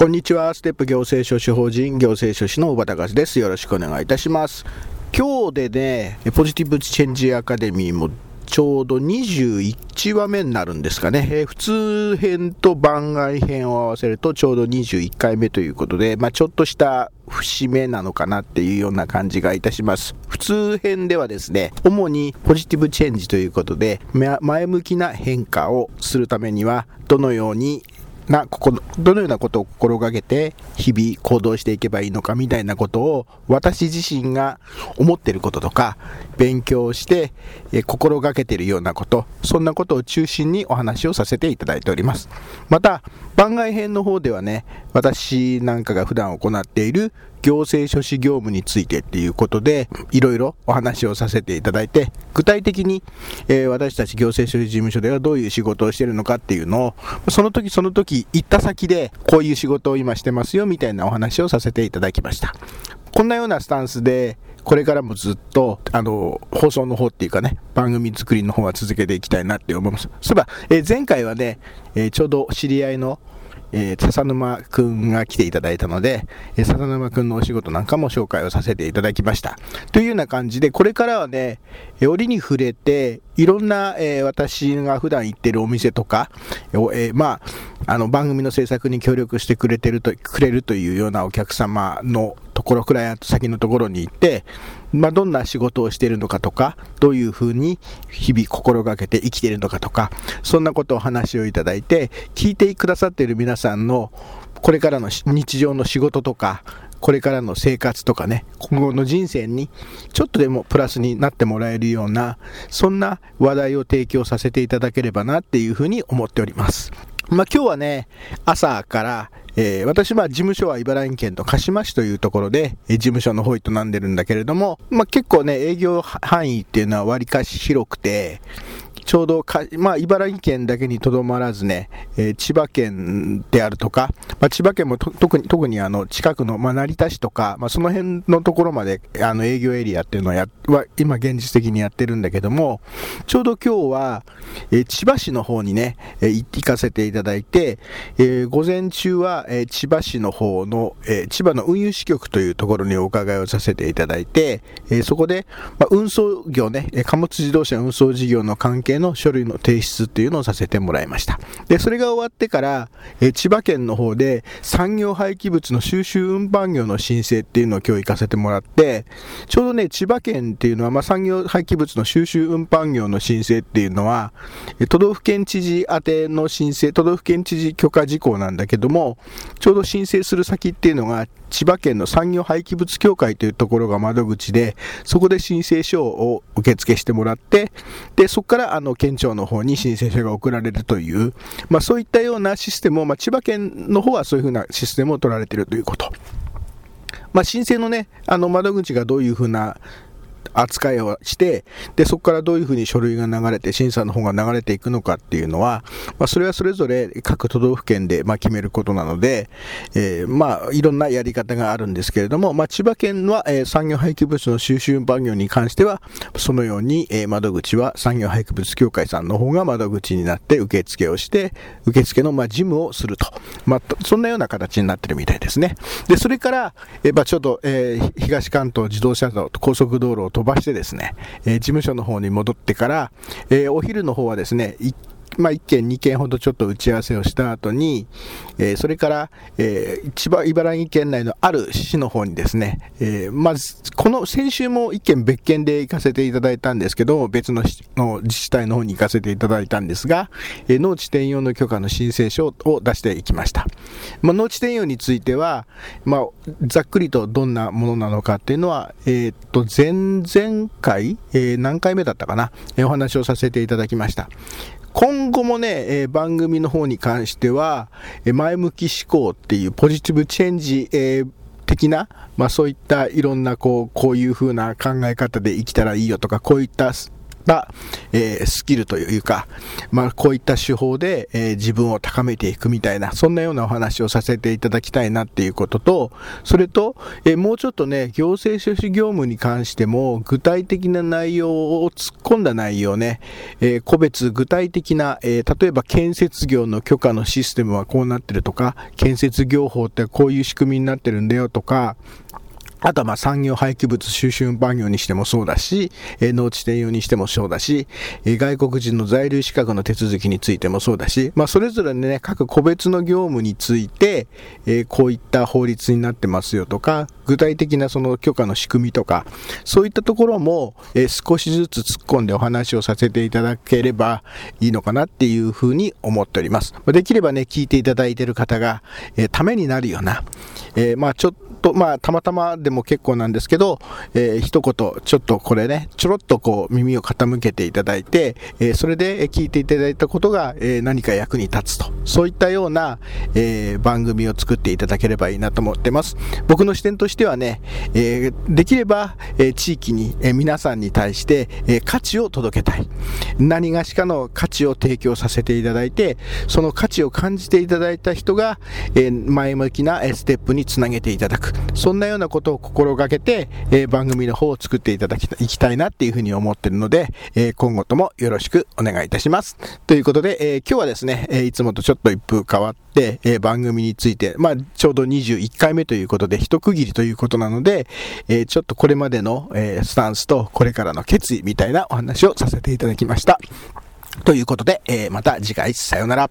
こんにちは。ステップ行政書士法人行政書士の小畑隆です。よろしくお願いいたします。今日でね、ポジティブチェンジアカデミーもちょうど21話目になるんですかね、えー、普通編と番外編を合わせるとちょうど21回目ということで、まあ、ちょっとした節目なのかなっていうような感じがいたします。普通編ではですね、主にポジティブチェンジということで、前向きな変化をするためには、どのようになここどのようなことを心がけて日々行動していけばいいのかみたいなことを私自身が思ってることとか勉強してえ心がけてるようなことそんなことを中心にお話をさせていただいております。また番外編の方ではね私なんかが普段行っている行政書士業務についてっていうことで、いろいろお話をさせていただいて、具体的に、えー、私たち行政書士事務所ではどういう仕事をしてるのかっていうのを、その時その時行った先で、こういう仕事を今してますよみたいなお話をさせていただきました。こんなようなスタンスで、これからもずっと、あの、放送の方っていうかね、番組作りの方は続けていきたいなって思います。そういえば、え、前回はね、えー、ちょうど知り合いのえー、笹沼くんが来ていただいたので、えー、笹沼くんのお仕事なんかも紹介をさせていただきました。というような感じで、これからはね、折に触れて、いろんな、えー、私が普段行ってるお店とか、えー、まあ、あの番組の制作に協力してくれてると、くれるというようなお客様のところくらい先のところに行って、まあ、どんな仕事をしているのかとか、どういうふうに日々心がけて生きているのかとか、そんなことを話をいただいて、聞いてくださっている皆さんのこれからの日常の仕事とか、これからの生活とかね、今後の人生にちょっとでもプラスになってもらえるような、そんな話題を提供させていただければなっていうふうに思っております。まあ、今日はね、朝から、えー、私は事務所は茨城県と鹿島市というところで、えー、事務所の方営んでるんだけれども、まあ、結構ね、営業範囲っていうのは割かし広くて、ちょうど、まあ、茨城県だけにとどまらずね、えー、千葉県であるとか、まあ、千葉県も特に、特にあの、近くの、まあ、成田市とか、まあ、その辺のところまで、あの、営業エリアっていうのはや、は、今現実的にやってるんだけども、ちょうど今日は、えー、千葉市の方にね、えー、行かせていただいて、えー、午前中は、えー、千葉市の方の、えー、千葉の運輸支局というところにお伺いをさせていただいて、えー、そこで、まあ、運送業ね、貨物自動車運送事業の関係の書類の提出っていうのをさせてもらいました。で、それが終わってから、え千葉県の方で産業廃棄物の収集運搬業の申請っていうのを今日行かせてもらって、ちょうどね、千葉県っていうのは、まあ、産業廃棄物の収集運搬業の申請っていうのは、都道府県知事宛ての申請、都道府県知事許可事項なんだけども、ちょうど申請する先っていうのが、千葉県の産業廃棄物協会というところが窓口で、そこで申請書を受付してもらって、で、そこからあの県庁の方に申請書が送られるという、まあそういったようなシステムを、まあ千葉県の方はそういうふうなシステムを取られているということ。まあ申請のね、あの窓口がどういうふうな扱いをして、で、そこからどういうふうに書類が流れて、審査の方が流れていくのかっていうのは、まあ、それはそれぞれ各都道府県で、まあ、決めることなので、えー、まあ、いろんなやり方があるんですけれども、まあ、千葉県は、えー、産業廃棄物の収集番業に関しては、そのように、えー、窓口は産業廃棄物協会さんの方が窓口になって受付をして、受付の、まあ、事務をすると。まあ、そんなような形になってるみたいですね。で、それから、えー、まあ、ちょっと、えー、東関東自動車道、高速道路を飛ばしてですね、えー、事務所の方に戻ってから、えー、お昼の方はですね、まあ、1件2件ほどちょっと打ち合わせをした後に、えー、それから、えー、千葉茨城県内のある市の方にですね、えー、まずこの先週も1件別件で行かせていただいたんですけど別のの自治体の方に行かせていただいたんですが、え、農地転用の許可の申請書を出していきました、まあ、農地転用については、まあ、ざっくりとどんなものなのかっていうのは、え、っと前々回、え、何回目だったかな、え、お話をさせていただきました。今後もね、えー、番組の方に関しては、えー、前向き思考っていうポジティブチェンジ、えー、的な、まあ、そういったいろんなこうこういう風な考え方で生きたらいいよとかこういった、えー、スキルというか、まあ、こういった手法で、えー、自分を高めていくみたいな、そんなようなお話をさせていただきたいなっていうことと、それと、えー、もうちょっとね、行政書士業務に関しても、具体的な内容を突っ込んだ内容ね、え個別具体的な、え例えば建設業の許可のシステムはこうなってるとか、建設業法ってこういう仕組みになってるんだよとか、あとはまあ産業廃棄物収集運搬業にしてもそうだし、農地転用にしてもそうだし、外国人の在留資格の手続きについてもそうだし、まあ、それぞれね、各個別の業務について、こういった法律になってますよとか、具体的なその許可の仕組みとか、そういったところも、少しずつ突っ込んでお話をさせていただければいいのかなっていうふうに思っております。できればね、聞いていただいている方が、ためになるような、まあちょっと、とまあたまたまでも結構なんですけど、えー、一言、ちょっとこれね、ちょろっとこう耳を傾けていただいて、えー、それで聞いていただいたことが、えー、何か役に立つと、そういったような、え番組を作っていただければいいなと思ってます。僕の視点としてはね、えできれば、え地域に、え皆さんに対して、え価値を届けたい。何がしかの価値を提供させていただいて、その価値を感じていただいた人が、え前向きなステップにつなげていただく。そんなようなことを心がけて、えー、番組の方を作っていただきいきたいなっていうふうに思ってるので、えー、今後ともよろしくお願いいたします。ということで、えー、今日はですね、えいつもとちょっと一風変わって、え番組について、まあ、ちょうど21回目ということで、一区切りということなので、えちょっとこれまでの、えスタンスとこれからの決意みたいなお話をさせていただきました。ということで、えまた次回さようなら。